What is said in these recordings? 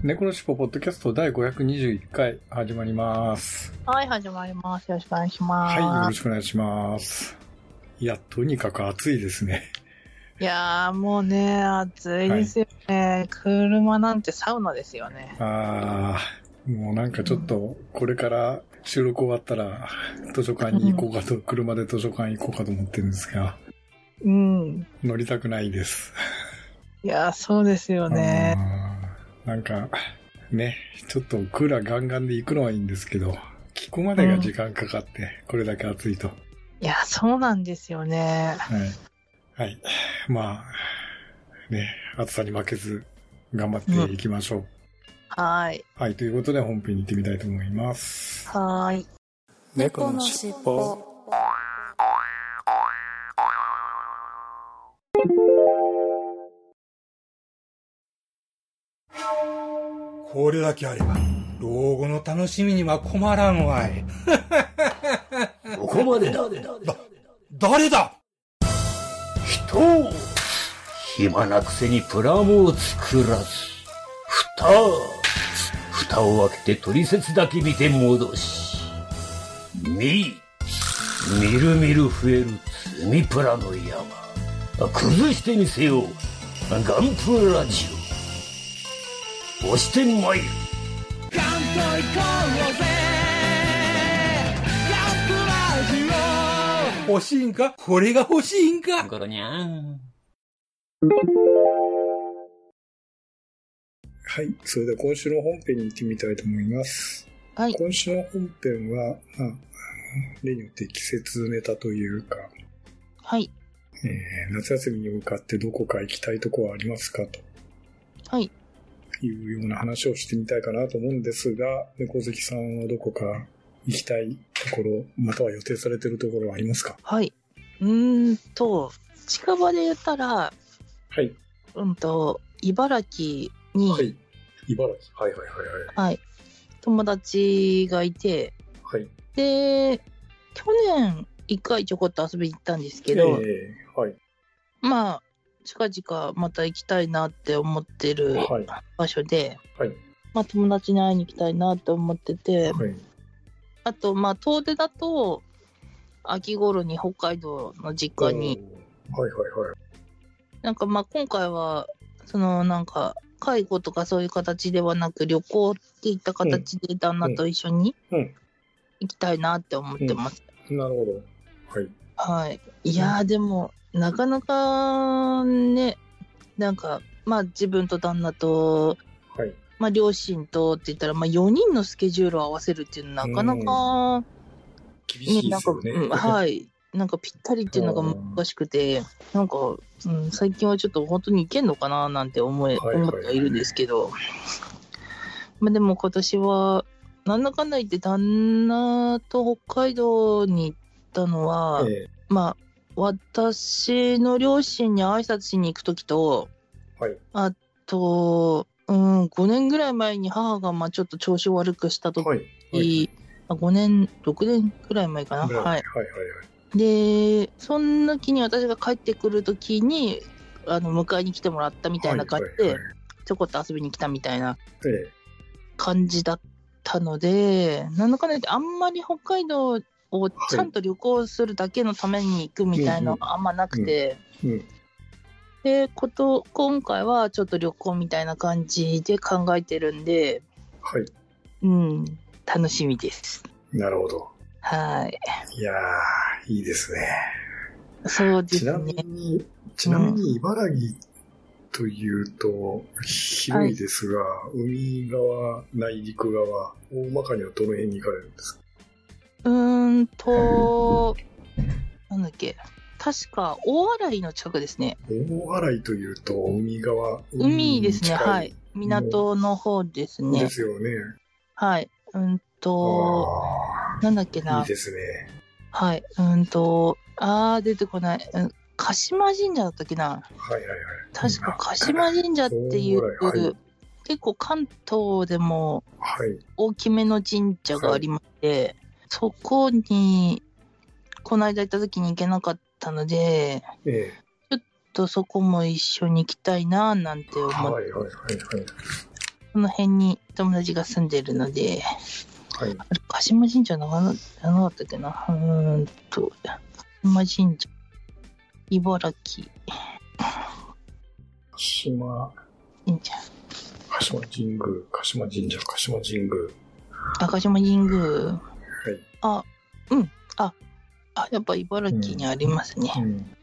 猫のしっぽポッドキャスト第521回始まります。はい、始まります。よろしくお願いします。はい、よろしくお願いします。いや、とにかく暑いですね。いやー、もうね、暑いですよね、車なんてサウナですよね。あー、もうなんかちょっと、これから収録終わったら、図書館に行こうかと、車で図書館行こうかと思ってるんですが、うん。乗りたくないです。いやー、そうですよね。なんか、ね、ちょっとクーラーガンガンで行くのはいいんですけど、着くまでが時間かかって、これだけ暑いと。いや、そうなんですよね。はい。はい。まあ、ね、暑さに負けず、頑張っていきましょう。はーい。はい、ということで本編に行ってみたいと思います。はーい。猫のしっぽこれだけあれば、老後の楽しみには困らんわい。ここまでだ。誰だ？人を暇なくせにプラモを作らず、蓋、蓋を開けて取説だけ見て戻し、み、みるみる増える積みプラの山。崩してみせよう。ガンプラジオ。押してまいる。欲しいんか？これが欲しいんか？ゴロニャン。はい、それでは今週の本編に行ってみたいと思います。はい。今週の本編は、まあ、例によって季節ネタというか、はい。えー夏休みに向かってどこか行きたいとこはありますかとはい。いうような話をしてみたいかなと思うんですが、猫好きさんはどこか行きたいところ、または予定されているところはありますか？はい。うーんと、近場で言ったら、はい。うんと、茨城に、はい。茨城。はいはいはいはい。友達がいて、はい。はい。で、去年一回ちょこっと遊びに行ったんですけど、えーはい。まあ、近々また行きたいなって思ってるはい。場所で、はい。まあ友達に会いに行きたいなって思ってて、はい。あとまあ遠出だと、秋頃に北海道の実家に。はいはいはい。なんかまあ今回は、そのなんか、介護とかそういう形ではなく旅行っていった形で旦那と一緒にうん行きたいなって思ってます。なるほど。はい。はい。いやー、でも、なかなかね、なんか、まあ自分と旦那と、はい。まあ両親とって言ったら、まあ4人のスケジュールを合わせるっていうのはなかなか、厳しいね、なんか、ですよね。うん、はい。なんかぴったりっていうのが難しくて、なんか、うん、最近はちょっと本当にいけんのかななんて思え、はいはい思ってはいるんですけど、まあでも今年は、なんだかんだ言って旦那と北海道に行ったのは、えまあ、私の両親に挨拶しに行くときと、ーはい。あと、うん、5年ぐらい前に母がまあちょっと調子悪くしたとき、はい。はい。あ5年、6年ぐらい前かな？はいはい。はいはい。で、そんな時に私が帰ってくるときに、あの、迎えに来てもらったみたいな感じでちょこっと遊びに来たみたいなえ感じだったので、なんだかんだ言ってあんまり北海道をちゃんと旅行するだけのために行くみたいなのはあんまなくて、えうん。で、こと、今回はちょっと旅行みたいな感じで考えてるんで、はい。うん、楽しみです。なるほど。はい。いやー、いいですね。そうでちなみすね。に、ちなみに茨城というと、広いですが、海側、内陸側、大まかにはどの辺に行かれるんですか？うーんと、なんだっけ。確か、大洗の近くですね。大洗というと、海側。海ですね、はい。港の方ですねで。すよね。はい。うんと、あなんだっけあ、いないですね。はい。うんと、あー、出てこない。うん鹿島神社だったっけなはいはいはい。確か鹿島神社っていう、はいはい結構関東でもはい。大きめの神社がありまして、そこに、この間行った時に行けなかったので、ええ。とそこも一緒に行きたいななんて思って、はいはいはいはい。この辺に友達が住んでるので、はい。鹿島神社なかなじゃなかったっけなうーんと、鹿島神社、茨城鹿島、神社、鹿島神宮、鹿島神社、鹿島神宮。あ鹿島神宮、はい。あ、うん、あ、あ、やっぱ茨城にありますね。うん。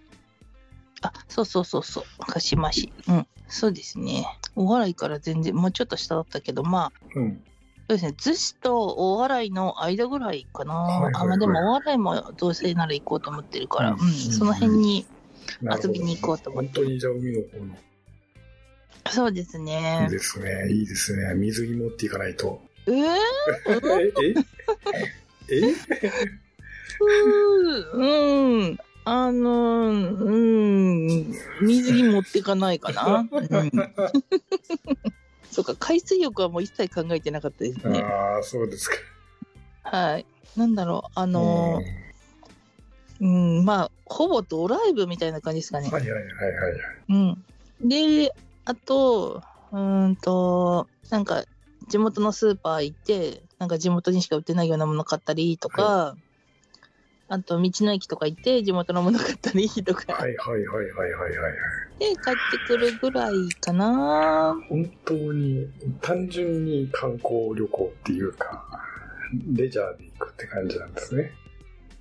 あ、そうそうそうそう、鹿島市。うん、そうですね。大洗から全然、もうちょっと下だったけど、まあ、うん。そうですね、逗子と大洗の間ぐらいかな。はいはいはいあ、まあでも大洗もどうせなら行こうと思ってるから、ううんん、その辺に、遊びに行こうと思って本当にじゃあ海の方の。そうですいいね。ですね。いいですね。水着持っていかないと。えー、え？え？えうん。あの、うん、水着持ってかないかな。うん、そうか、海水浴はもう一切考えてなかったですね。ああ、そうですか。はい。なんだろう、あの、うん、まあ、ほぼドライブみたいな感じですかねうん。はいはいはいはい。うん。で、あと、うーんと、なんか、地元のスーパー行って、なんか地元にしか売ってないようなもの買ったりとか、あと、道の駅とか行って、地元のもの買ったりとか、はいはいはいはいはいはい。で、帰ってくるぐらいかな。本当に単純に観光旅行っていうか、レジャーで行くって感じなんですね。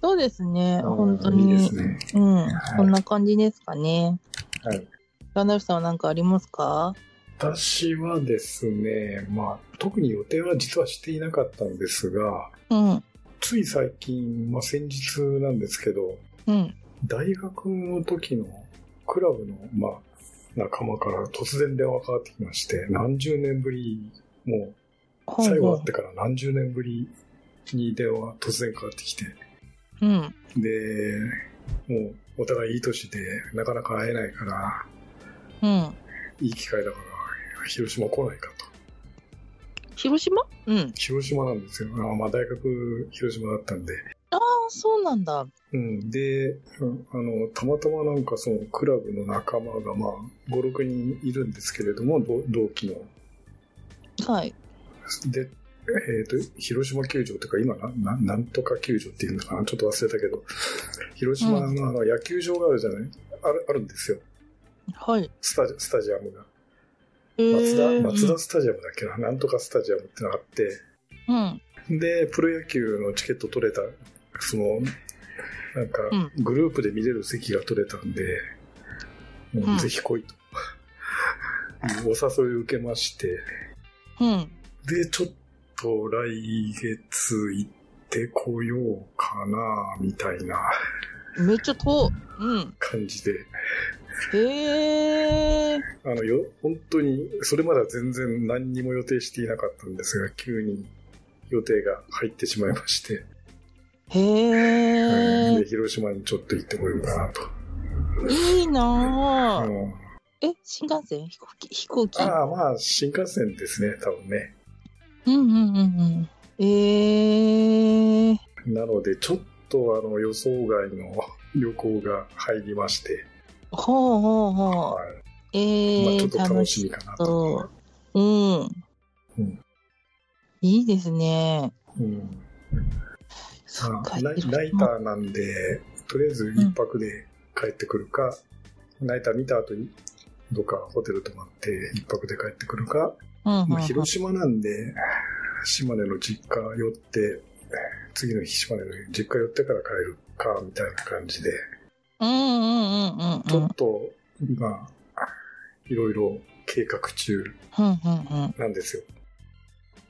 そうですね、本当いいでに。すね。うん、いそんな感じですかね。はい。ラナルさんは何かありますか？私はですね、まあ、特に予定は実はしていなかったんですが、うん、つい最近、まあ先日なんですけど、うん、大学の時のクラブの、まあ、仲間から突然電話かかってきまして、何十年ぶり、もう最後ほ会ってから何十年ぶりに電話突然かかってきて、う。うん、で、もうお互いいい年でなかなか会えないから、うん。いい機会だから、広島来ないかと。広島？うん。広島なんですよ。あまあ大学広島だったんで。ああ、そうなんだ。うん、で、うんあの、たまたまなんかそのクラブの仲間がまあ5、6人いるんですけれども、同同期の。はい。で、えっ、と、広島球場というか今な、ななんとか球場っていうのかな？ちょっと忘れたけど、広島のあの野球場があるじゃない？あるあるんですよ。はい。スタジスタジアムが。え松田、ー松田スタジアムだっけな、なんとかスタジアムってのがあって、うん。で、プロ野球のチケット取れた、その、なんかう、グループで見れる席が取れたんで、もうんうぜひ来いと。お誘いを受けまして、うん。で、ちょっと来月行ってこようかな、みたいなめっちゃ遠。うん。感じで、へえ。あのよ、本当に、それまでは全然何にも予定していなかったんですが、急に予定が入ってしまいまして、へえ。で広島にちょっと行ってこようかなと。いいなぁ。うんえ、新幹線？飛行機？飛行機？ああ、まあ、新幹線ですね、多分ね。うんうんうんうん。えー。なので、ちょっとあの予想外の旅行が入りまして、ほうほうほう。はいえー、っと楽楽ししみかなと。そう。うん。うんいいですね。うんそっか。まあナイイターなんで、とりあえず一泊で帰ってくるか、ナイター見た後にどっかホテル泊まって一泊で帰ってくるか、うんうんうんまあ、広島なんで、島根の実家寄って、次の日島根の実家寄ってから帰るか、みたいな感じで、うんうんうんうんちうん。ょっと今、いろいろ計画中うんうんうん。なんですよ。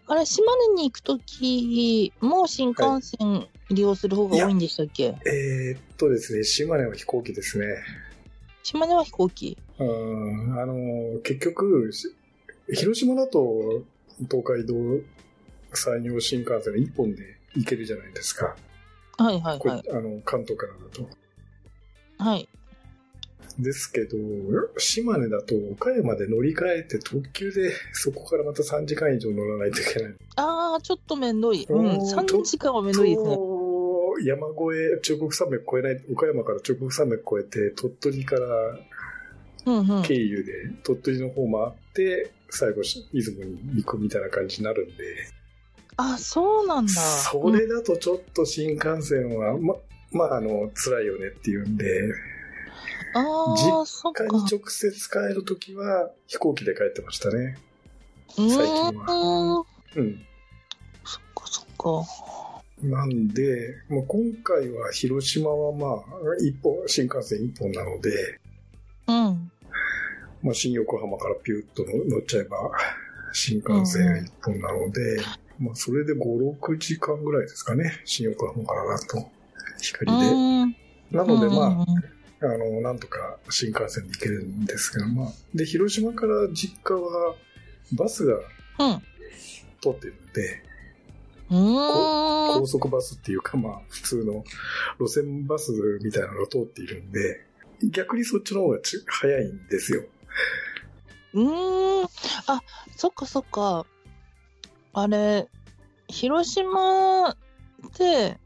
あれ、島根に行くとき、もう新幹線利用する方が多いんでしたっけ、えーっとですね、島根は飛行機ですね。島根は飛行機？うん、あの、結局、し広島だと東海道山陽新幹線1本で行けるじゃないですか。はいはいはい。あの、関東からだと。はい。ですけど、島根だと岡山で乗り換えて特急でそこからまた3時間以上乗らないといけない。ああ、ちょっとめんどい。うん。おー3時間はめんどいですね。と山越え、中国山脈越えない、岡山から中国山脈越えて、鳥取からうんうん。経由で鳥取の方回って、最後、出雲に行くみたいな感じになるんで、あ、そうなんだ。それだとちょっと新幹線は、ま、まあ、あの、辛いよねっていうんで、ああ、そっか。他に直接帰るときは飛行機で帰ってましたね。う最近ーん。うん。そっかそっか。なんで、まあ、今回は広島はまあ、一本、新幹線一本なので、うん。まあ、新横浜からピュッと乗っちゃえば、新幹線一本なので、まあ、それで5、6時間ぐらいですかね。新横浜からだと。う光で。なので、まあ、うんうんあの、なんとか新幹線で行けるんですが、まあ、で、広島から実家は、バスがうん。通ってるんで、うーん高。速バスっていうか、まあ、普通の路線バスみたいなのが通っているんで、逆にそっちの方がち早いんですよ。うーん。あ、そっかそっか。あれ、広島って、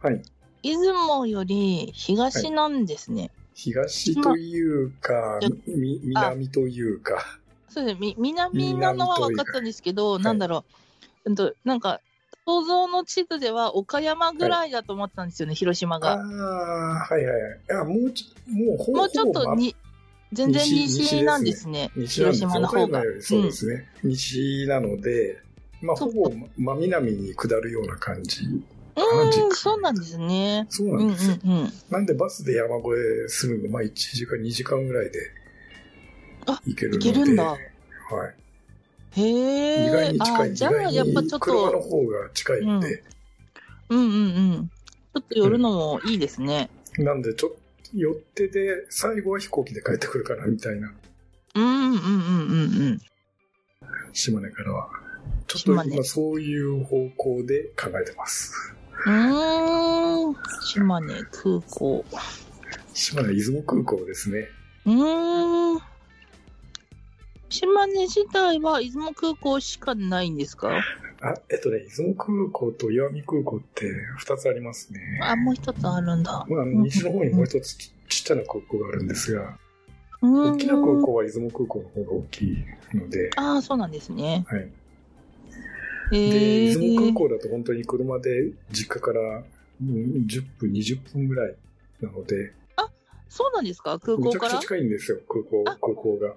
はい。出雲より東なんですね。東というか、南というか、そうですね。み南なのは分かったんですけど、なんだろう。うんと、なんか、想像の地図では岡山ぐらいだと思ってたんですよね、広島ああが。ー、はいはい。あもうちょ、もうほぼもうちょっとに、全然西西なんですね。す広島の方が。そうですね。西なので、まあ、ほぼ真南に下るような感じ。うん、そうなんですね。そううんうんなんですよ。うん。なんでバスで山越えするの、まあ1時間、2時間ぐらいであ行けるので。行けるんだはい。へえ。意外に近い。あ、じゃあ、やっぱちょっ車のと、方が近いんで。うんうんうん。ちょっと寄るのもいいですね。なんで、ちょっと寄ってで、最後は飛行機で帰ってくるかな、みたいな。うんうんうんうんうん。島根からは。ちょっと今そういう方向で考えてます。うーん。島根空港。島根出雲空港ですね。うーん。島根自体は出雲空港しかないんですか？あ、えっとね、出雲空港と石見空港って二つありますね。あ、もう一つあるんだ。まあ、あの西の方にもう一つちちっちゃな空港があるんですが、うん大きな空港は出雲空港の方が大きいので、ああ、そうなんですね。はい。へで、え出雲空港だと本当に車で実家からうん10分、20分ぐらいなので、そうなんですか？空めちゃくちゃ港から近いんですよ、空港、あ空港が。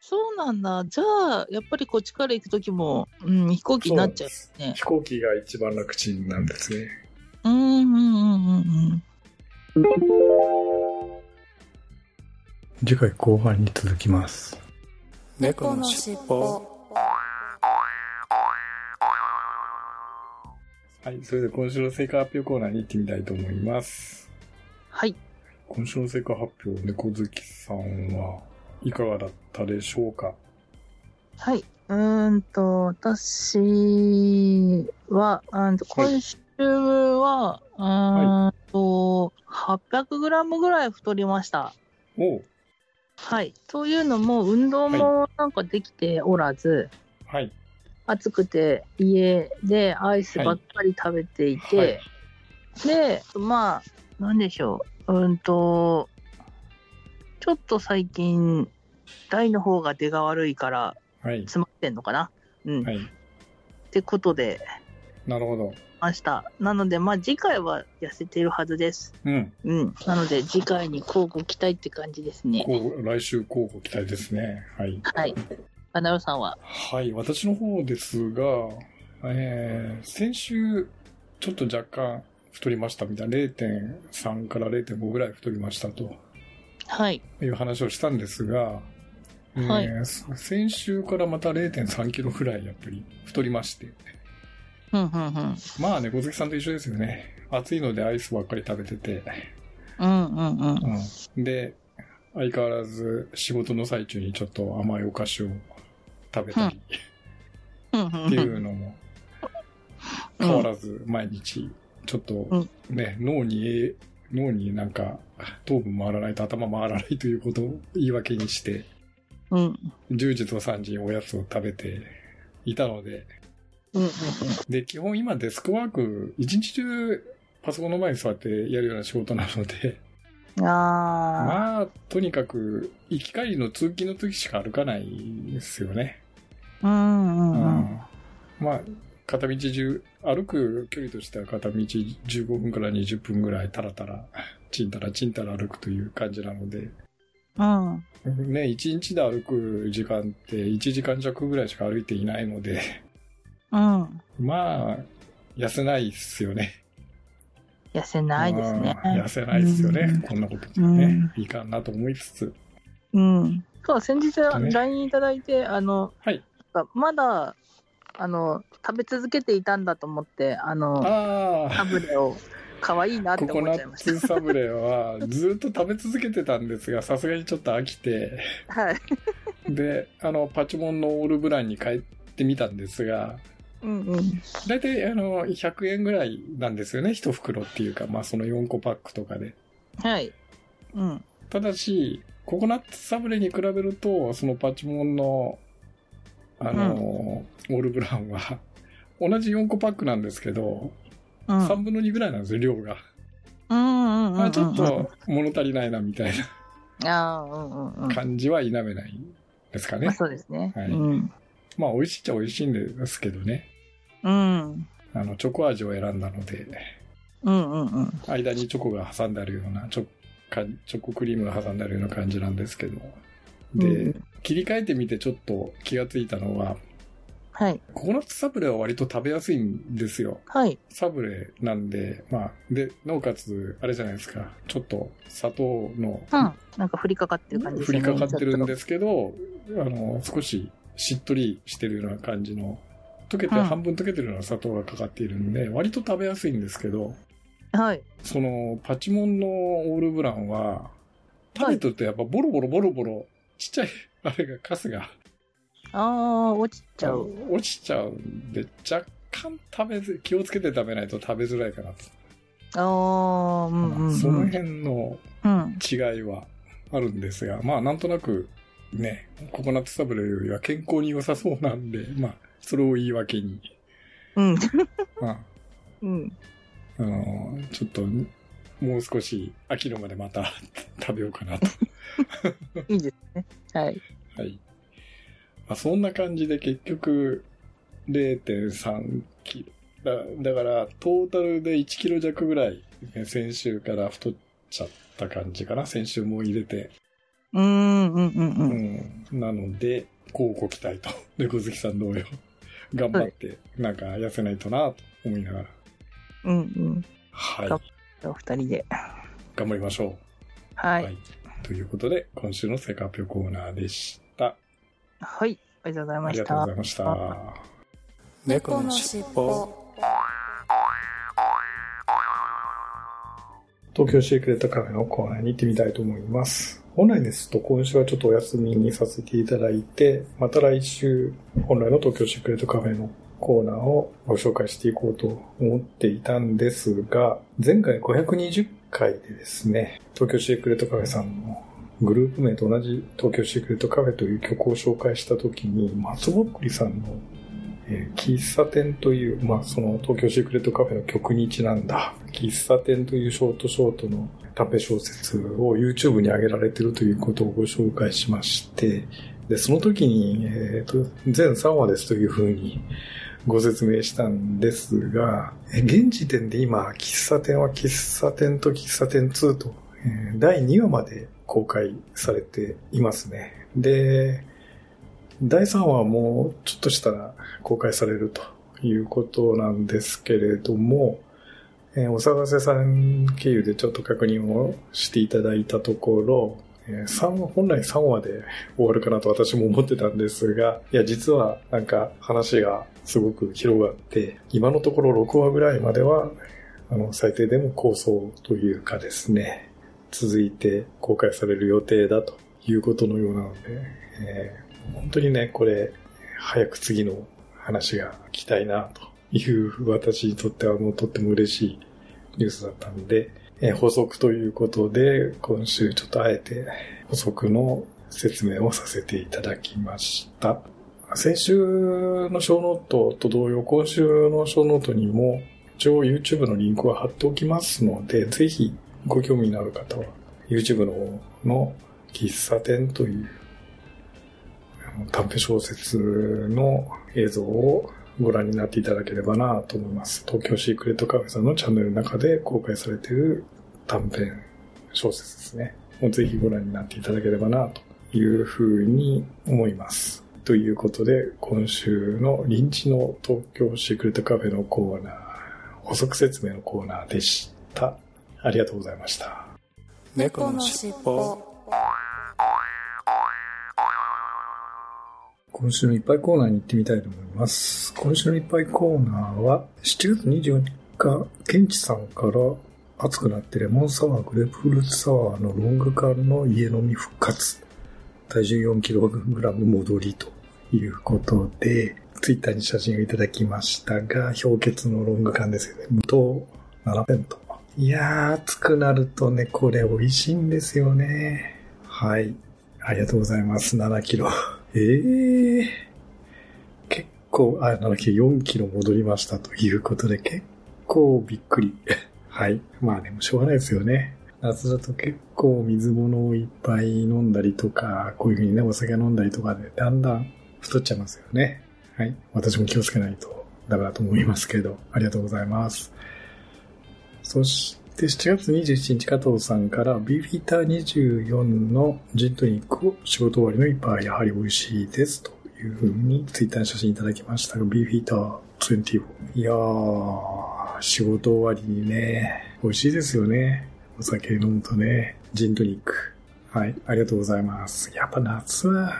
そうなんだ。じゃあ、やっぱりこっちから行くときも、うん、飛行機になっちゃうね。飛行機が一番楽ちんなんですね。うんうんうんうんうん。次回後半に続きます。猫のしっぽはい、それでは今週の成果発表コーナーに行ってみたいと思います。はい。今週の成果発表、猫好きさんはいかがだったでしょうか？はい。うーんと、私は、うんと今週は、うーんと、800グラムぐらい太りました。おうはい。というのも、運動もなんかできておらず、はい。暑くて家でアイスばっかり食べていて、はいで、まあ、なんでしょう。うんと、ちょっと最近、大の方が出が悪いから、はい。詰まってんのかなうん。はい。ってことで、なるほど。ました。なので、まあ次回は痩せてるはずです。うん。うん。なので次回に交互期待って感じですね。来週交互期待ですね。はい。はい。アナウさんは？はい。私の方ですが、えー、先週、ちょっと若干太りましたみたいな、0.3から0.5ぐらい太りましたとはい。いう話をしたんですが、えーはい先週からまた0.3キロぐらいやっぱり太りまして。うん、うん、うん。まあね、小月さんと一緒ですよね。暑いのでアイスばっかり食べてて。うん、うん、うん。うん。で、相変わらず仕事の最中にちょっと甘いお菓子を食べたりうんっていうのも変わらず毎日ちょっとね、脳に脳になんか糖分回らないと頭回らないということを言い訳にしてうん。10時と3時におやつを食べていたのでうん。で基本今デスクワーク一日中パソコンの前に座ってやるような仕事なのでうん。あまあとにかく行き帰りの通勤の時しか歩かないですよねあ。うんうんうん。うんまあ、片道10、歩く距離としては片道15分から20分ぐらいタラタラ、ちんたらちんたら歩くという感じなので、うん。ね、1日で歩く時間って1時間弱ぐらいしか歩いていないので、うん。まあ、痩せないっすよね。痩せないですね。うん痩せないっすよね。こんなことじゃね、いかんなと思いつつ。うん。そう、先日ね LINE いただいて、あの、はい。かまだ、あの、食べ続けていたんだと思って、あの。サブレを可愛いなってココナッ思っちゃいましツサブレはずっと食べ続けてたんですが、さすがにちょっと飽きて、た。はい。で、あの、パチモンのオールブランに帰ってみたんですが、うんうん。だいたいあの、100円ぐらいなんですよね、一袋っていうか、まあその4個パックとかで。はい。うん。ただし、ココナッツサブレに比べると、そのパチモンの、あの、オールブランは、同じ4個パックなんですけど、うん。3分の2ぐらいなんですよ、量が。うんうんうんうん。あちょっと物足りないな、みたいああ、うんうんうん。な感じは否めないですかね。まあそうですね。はいうん。まあ、美味しいっちゃ美味しいんですけどね。うん。あの、チョコ味を選んだので、うんうんうん。間にチョコが挟んであるような、チョかチョコクリームが挟んであるような感じなんですけど。で、うん切り替えてみてちょっと気がついたのは、はい。ココナッツサブレは割と食べやすいんですよ。はい。サブレなんで、まあ、で、なおかつ、あれじゃないですか、ちょっと砂糖のうん。なんか降りかかってる感じですね。りかかってるんですけど、あの、少ししっとりしてるような感じの、溶けて、うん半分溶けてるような砂糖がかかっているんで、割と食べやすいんですけど、はい。その、パチモンのオールブランは、食べてるとやっぱボロボロボロボロ、ちっちゃい、あれが、カスが、ああ、落ちちゃう。落ちちゃうんで、若干食べず、気をつけて食べないと食べづらいかなと。ああ、うんうん、うん。その辺のうん。違いはあるんですが、まあなんとなくね、ココナッツサブレよりは健康に良さそうなんで、まあそれを言い訳に、うん。まあ、うん。あのちょっともう少し飽きるまでまた食べようかなと。いいですね。はい。はい。まあ、そんな感じで結局0.3キロ。だだからトータルで1キロ弱ぐらいね先週から太っちゃった感じかな。先週も入れて。うん、うん、うん、う。うんん。なので、こうご期待と。猫好きさん同様。頑張って、なんか痩せないとなと思いながら。うん、うん。はい。頑お二人で。頑張りましょう。はい。ということで、今週のセカピョコーナーでした。はい。ありがとうございあましたりがとうござい。ました。猫のしっぽ東京シークレットカフェのコーナーに行ってみたいと思います。本来ですと今週はちょっとお休みにさせていただいて、また来週本来の東京シークレットカフェのコーナーをご紹介していこうと思っていたんですが、前回520回でですね、東京シークレットカフェさんのグループ名と同じ東京シークレットカフェという曲を紹介したときに、松ぼっくりさんのえー喫茶店という、まあ、その東京シークレットカフェの曲にちなんだ、喫茶店というショートショートの短編小説を YouTube に上げられているということをご紹介しまして、で、その時に、えっ、と、全3話ですというふうにご説明したんですが、現時点で今、喫茶店は喫茶店と喫茶店2と、え第2話まで公開されていますね。で、第3話はもうちょっとしたら公開されるということなんですけれども、えーお探せさん経由でちょっと確認をしていただいたところ、3話、本来3話で終わるかなと私も思ってたんですが、いや、実はなんか話がすごく広がって、今のところ6話ぐらいまでは、あの、最低でも構想というかですね、続いて公開される予定だということのようなので、えー本当にね、これ、早く次の話が聞きたいな、という私にとってはもうとっても嬉しいニュースだったんで、え補足ということで、今週ちょっとあえて補足の説明をさせていただきました。先週のショーノートと同様、今週のショーノートにも一応 YouTube のリンクを貼っておきますので、ぜひご興味のある方は YouTube の方の喫茶店という短編小説の映像をご覧になっていただければなと思います。東京シークレットカフェさんのチャンネルの中で公開されている短編小説ですね。もうぜひご覧になっていただければなというふうに思います。ということで、今週の臨時の東京シークレットカフェのコーナー、補足説明のコーナーでした。ありがとうございました。猫のしっぽ今週のいっぱいコーナーに行ってみたいと思います。今週のいっぱいコーナーは、7月24日、ケンチさんから熱くなってレモンサワー、グレープフルーツサワーのロング缶の家飲み復活。体重 4kg 戻りということで、ツイッターに写真をいただきましたが、氷結のロング缶ですよね。無糖7ペント。いやー、熱くなるとね、これ美味しいんですよね。はい。ありがとうございます。7キロ。ええ結構、あ、7キロ、4キロ戻りましたということで、結構びっくり。はい。まあでもしょうがないですよね。夏だと結構水物をいっぱい飲んだりとか、こういうふうにね、お酒飲んだりとかで、だんだん太っちゃいますよね。はい。私も気をつけないとダメだと思いますけど、ありがとうございます。そして7月27日加藤さんからビーフィーター24のジントニックを仕事終わりの一杯やはり美味しいですというふうにツイッターに写真いただきましたが、ビーフィーター24。いやー、仕事終わりにね、美味しいですよね。お酒飲むとね、ジントニック。はい、ありがとうございます。やっぱ夏は、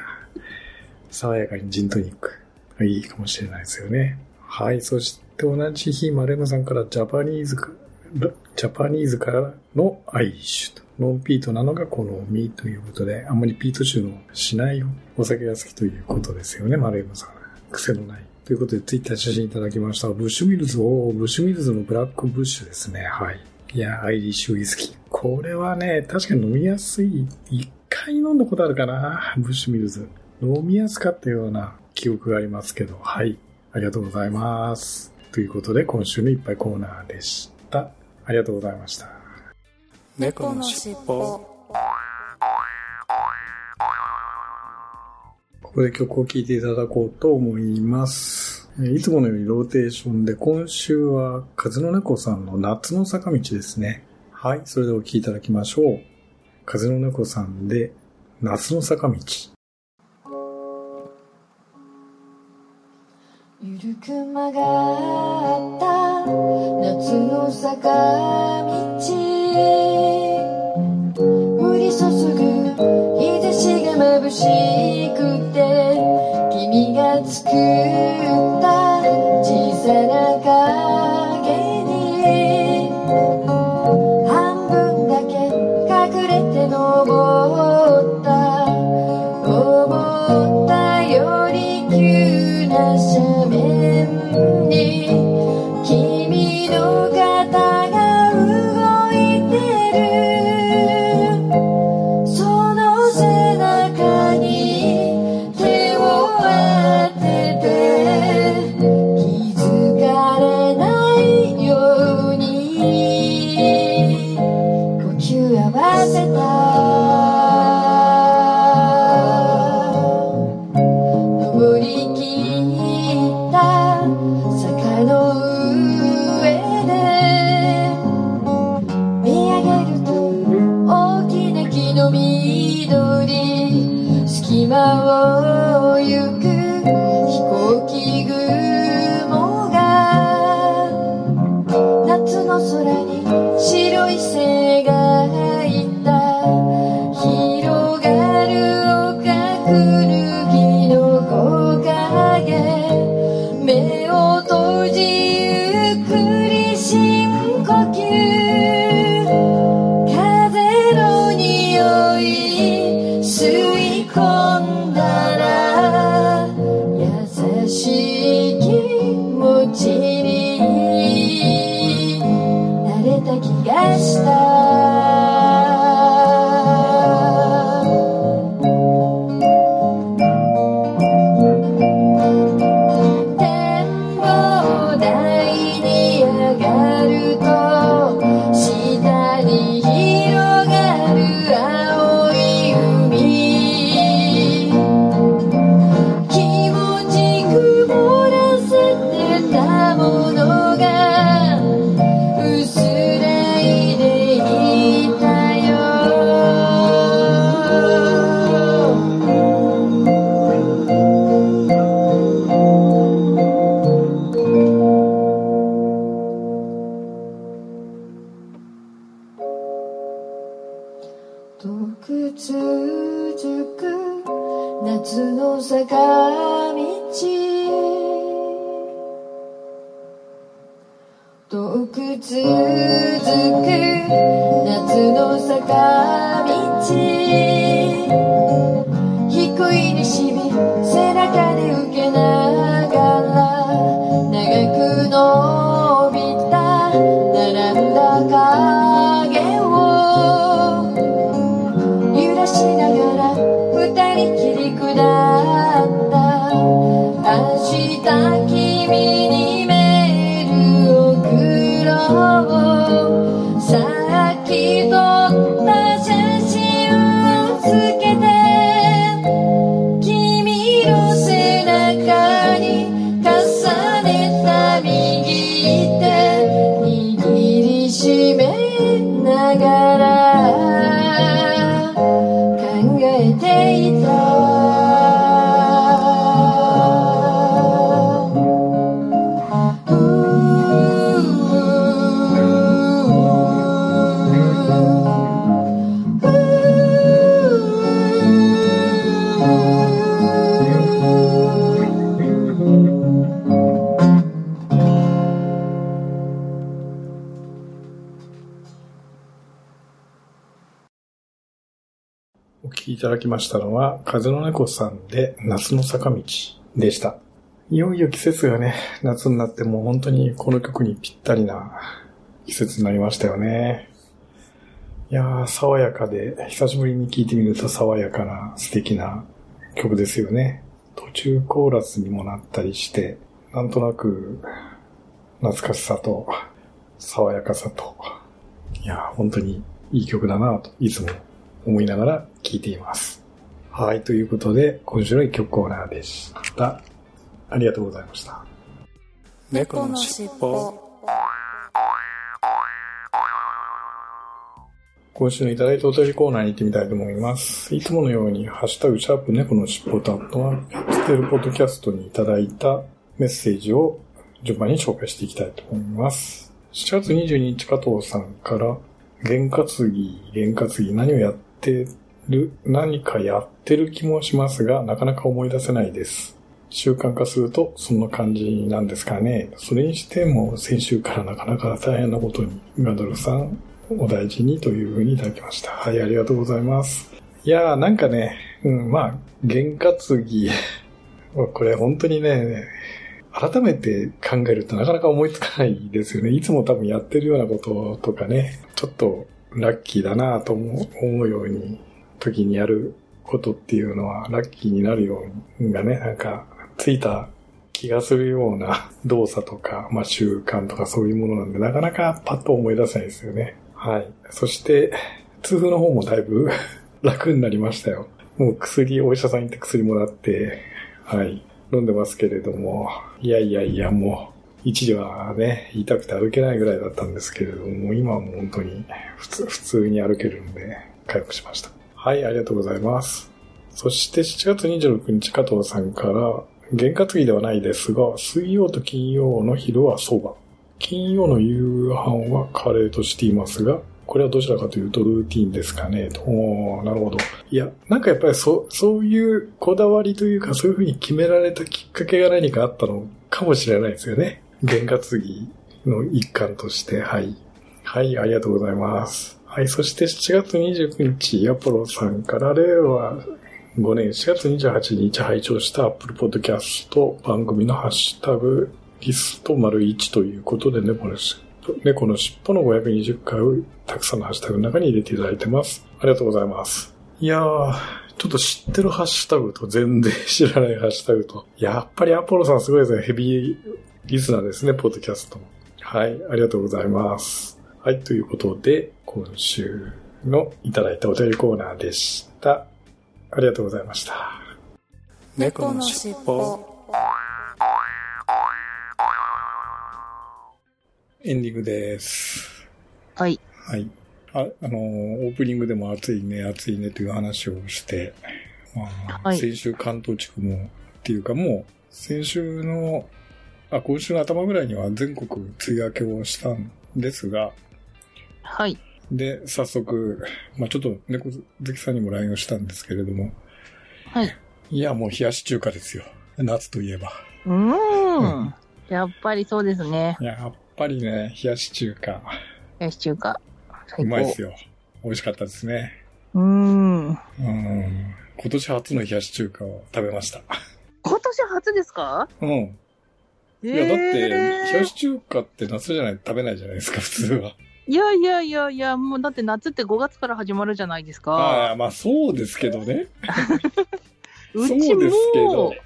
爽やかにジントニックがいいかもしれないですよね。はい、そして同じ日、丸山さんからジャパニーズか、ジャパニーズからのアイリッシュと。ノンピートなのが好みということで、あんまりピート臭のしないお酒が好きということですよね、丸山さん。癖のない。ということで、ツイッター写真いただきました。ブッシュミルズを、ブッシュミルズのブラックブッシュですね。はい。いや、アイリッシュウイスキー。これはね、確かに飲みやすい。一回飲んだことあるかな、ブッシュミルズ。飲みやすかったような記憶がありますけど、はい。ありがとうございます。ということで、今週のいっぱいコーナーでした。ありがとうございました。猫のしっぽここで曲を聴いていただこうと思います。いつものようにローテーションで、今週は風の猫さんの夏の坂道ですね。はい、それではお聴きいただきましょう。風の猫さんで夏の坂道。ゆるく曲がった夏の坂道眩しくて君が作った小さな顔遠く続く夏の坂道遠く続く夏の坂道。ただきましたのは、風の猫さんで夏の坂道でした。いよいよ季節がね、夏になってもう本当にこの曲にぴったりな季節になりましたよね。いやー、爽やかで、久しぶりに聴いてみると爽やかな素敵な曲ですよね。途中コーラスにもなったりして、なんとなく懐かしさと爽やかさと、いやー、本当にいい曲だなといつも思いながら聴いています。はい、ということで、今週の一曲コーナーでした。ありがとうございました。猫のしっぽ今週のいただいたお便りコーナーに行ってみたいと思います。いつものように、ハッシュタグ、シャープ猫のしっぽと、あとは、やってるポッドキャストにいただいたメッセージを順番に紹介していきたいと思います。7月22日加藤さんから、験担ぎ、験担ぎ、何をやってる、何かやってる気もしますが、なかなか思い出せないです。習慣化するとそんな感じなんですかね。それにしても先週からなかなか大変なことに、ガドルさんお大事にというふうにいただきました。はい、ありがとうございます。いやーなんかね、うん、まあ、験担ぎ、これ本当にね、改めて考えるとなかなか思いつかないですよね。いつも多分やってるようなこととかね、ちょっとラッキーだなと思うように、時にやることっていうのはラッキーになるようがね、なんかついた気がするような 動作とか、まあ習慣とかそういうものなんで、なかなかパッと思い出せないですよね。はい。そして、痛風の方もだいぶ 楽になりましたよ。もう薬、お医者さん行って薬もらって、はい。飲んでますけれども、いやいやいや、もう、一時はね、痛くて歩けないぐらいだったんですけれども、今はもう本当に普通、普通に歩けるんで、回復しました。はい、ありがとうございます。そして7月26日、加藤さんから、験担ぎではないですが、水曜と金曜の昼は蕎麦。金曜の夕飯はカレーとしていますが、これはどちらかというとルーティンですかね。とおなるほど。いや、なんかやっぱりそ、そういうこだわりというか、そういうふうに決められたきっかけが何かあったのかもしれないですよね。験担ぎの一環として、はい。はい、ありがとうございます。はい、そして7月29日、アポロさんから令和5年4月28日拝聴した Apple Podcast 番組のハッシュタグリスト丸1ということで猫のし猫の尻尾の520回をたくさんのハッシュタグの中に入れていただいてます。ありがとうございます。いやー、ちょっと知ってるハッシュタグと全然知らないハッシュタグと。やっぱりアポロさんすごいですね。ヘビーリスナーですね、ポッドキャストも。はい、ありがとうございます。はい、ということで、今週のいただいたお便りコーナーでした。ありがとうございました。猫のしっぽエンディングです。はい。はい。ああの、オープニングでも暑いね、暑いねという話をして、まあ、はい先週関東地区も、っていうかもう、先週の、あ、今週の頭ぐらいには全国梅雨明けをしたんですが、はい。で、早速、まあちょっと猫好きさんにも LINE をしたんですけれども、はい。いや、もう冷やし中華ですよ。夏といえば。うーん。やっぱりそうですね。やっぱぱりね、冷やし中華、冷やし中華。最う高。まいですよ。美味しかったですね。うーん。うん。今年初の冷やし中華を食べました。今年初ですか？うん。いいや、だって、冷やし中華って夏じゃないと食べないじゃないですか、普通は。いやいやいやいや、もうだって夏って5月から始まるじゃないですあか。あ、まあそうですけどね。うちそうですけども、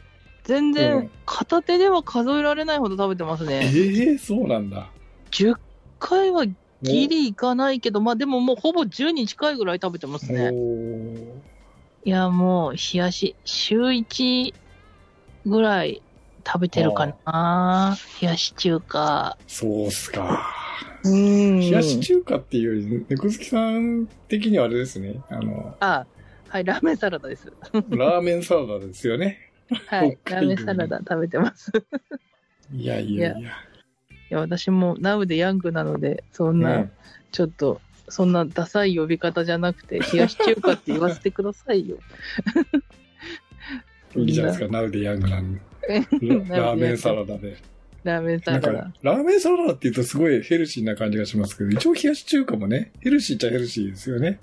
全う然ん片手では数えられないほど食べてますええね。そうなんだ。10回はギリいかないけど、まあでももうほぼ10に近いぐらい食べてますおね。ーいや、もう冷やし、週1ぐらい食べてるかな。冷やし中華。そうっすか。うん。冷やし中華っていうより、猫好きさん的にはあれですね。あの、あ、はい、ラーメンサラダです。ラーメンサラダですよね。はい、ラーメンサラダ食べてます。いやいやいや。いや、私もナウでヤングなので、そんな、うんちょっと、そんなダサい呼び方じゃなくて、冷やし中華って言わせてくださいよ。いいじゃないですか、ナウでヤングなんで。ララーメンサラダで。ラーメンサなんかラダ。、ラーメンサラダって言うとすごいヘルシーな感じがしますけど、一応冷やし中華もね、ヘルシーっちゃヘルシーですよね。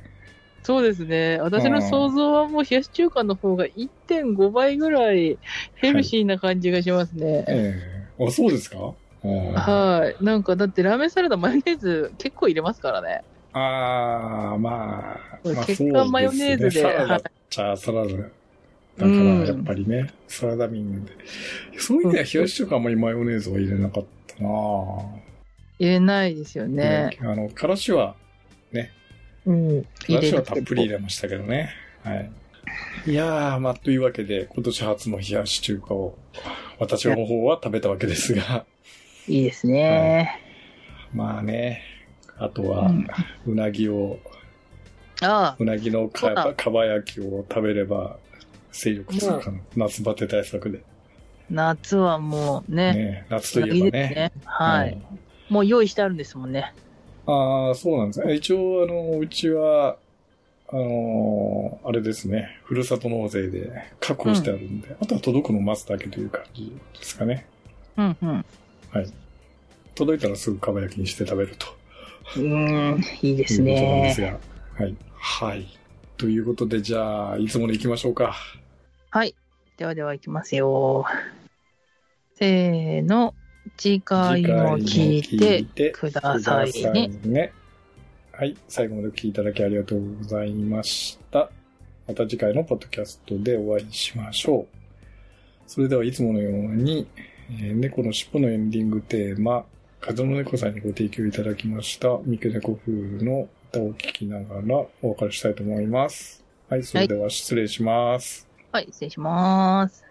そうですね。私の想像はもう冷やし中華の方が1.5倍ぐらいヘルシーな感じがしますね。ええあ、そうですか？うんはい。なんかだってラーメンサラダマヨネーズ結構入れますからね。ああ、まあ、これまあ、結果マヨネーズでサラダっちゃサラダ。だから、うんやっぱりね、サラダ民で。そういう意味では冷やし中華あんまりマヨネーズは入れなかったなぁ入れないですよね。あの、からしは、うん。からしはたっぷり入れれましたけどね。はい。いやー、まあ、というわけで、今年初の冷やし中華を、私の方は食べたわけですが、いいですね。まあね、あとはうん、うなぎを、ああ、うなぎのかかば焼きを食べれば、勢力つくかな。夏バテ対策で。夏はもうね、ね、夏といえばいいですね。ね。はい。もう用意してあるんですもんね。ああ、そうなんですね。一応、あの、うちは、あのーあれですね、ふるさと納税で確保してあるんで、あとは届くのを待つだけという感じですかね。うんうん。はい。届いたらすぐかば焼きにして食べると。うーん、いいですということなんですね。が。はい。はい。ということで、じゃあ、いつもの行きましょうか。はい。ではでは行きますよ。せーの。次回も聞いてくださいくだね。はい。最後までお聞きいただきありがとうございました。また次回のポッドキャストでお会いしましょう。それではいつものように、えー猫の尻尾のエンディングテーマ、風の猫さんにご提供いただきました、三毛猫風の歌を聴きながらお別れしたいと思います。はい。それでは失礼します。はい、はい失礼します。